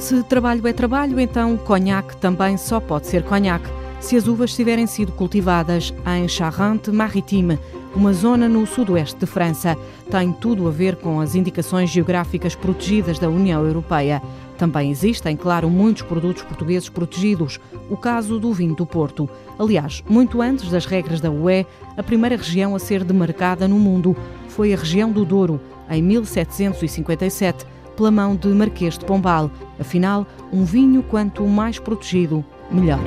Se trabalho é trabalho, então conhaque também só pode ser conhaque se as uvas tiverem sido cultivadas em Charente-Maritime, uma zona no sudoeste de França. Tem tudo a ver com as indicações geográficas protegidas da União Europeia. Também existem, claro, muitos produtos portugueses protegidos, o caso do vinho do Porto. Aliás, muito antes das regras da UE, a primeira região a ser demarcada no mundo foi a região do Douro, em 1757, pela mão de Marquês de Pombal. Afinal, um vinho quanto mais protegido, melhor.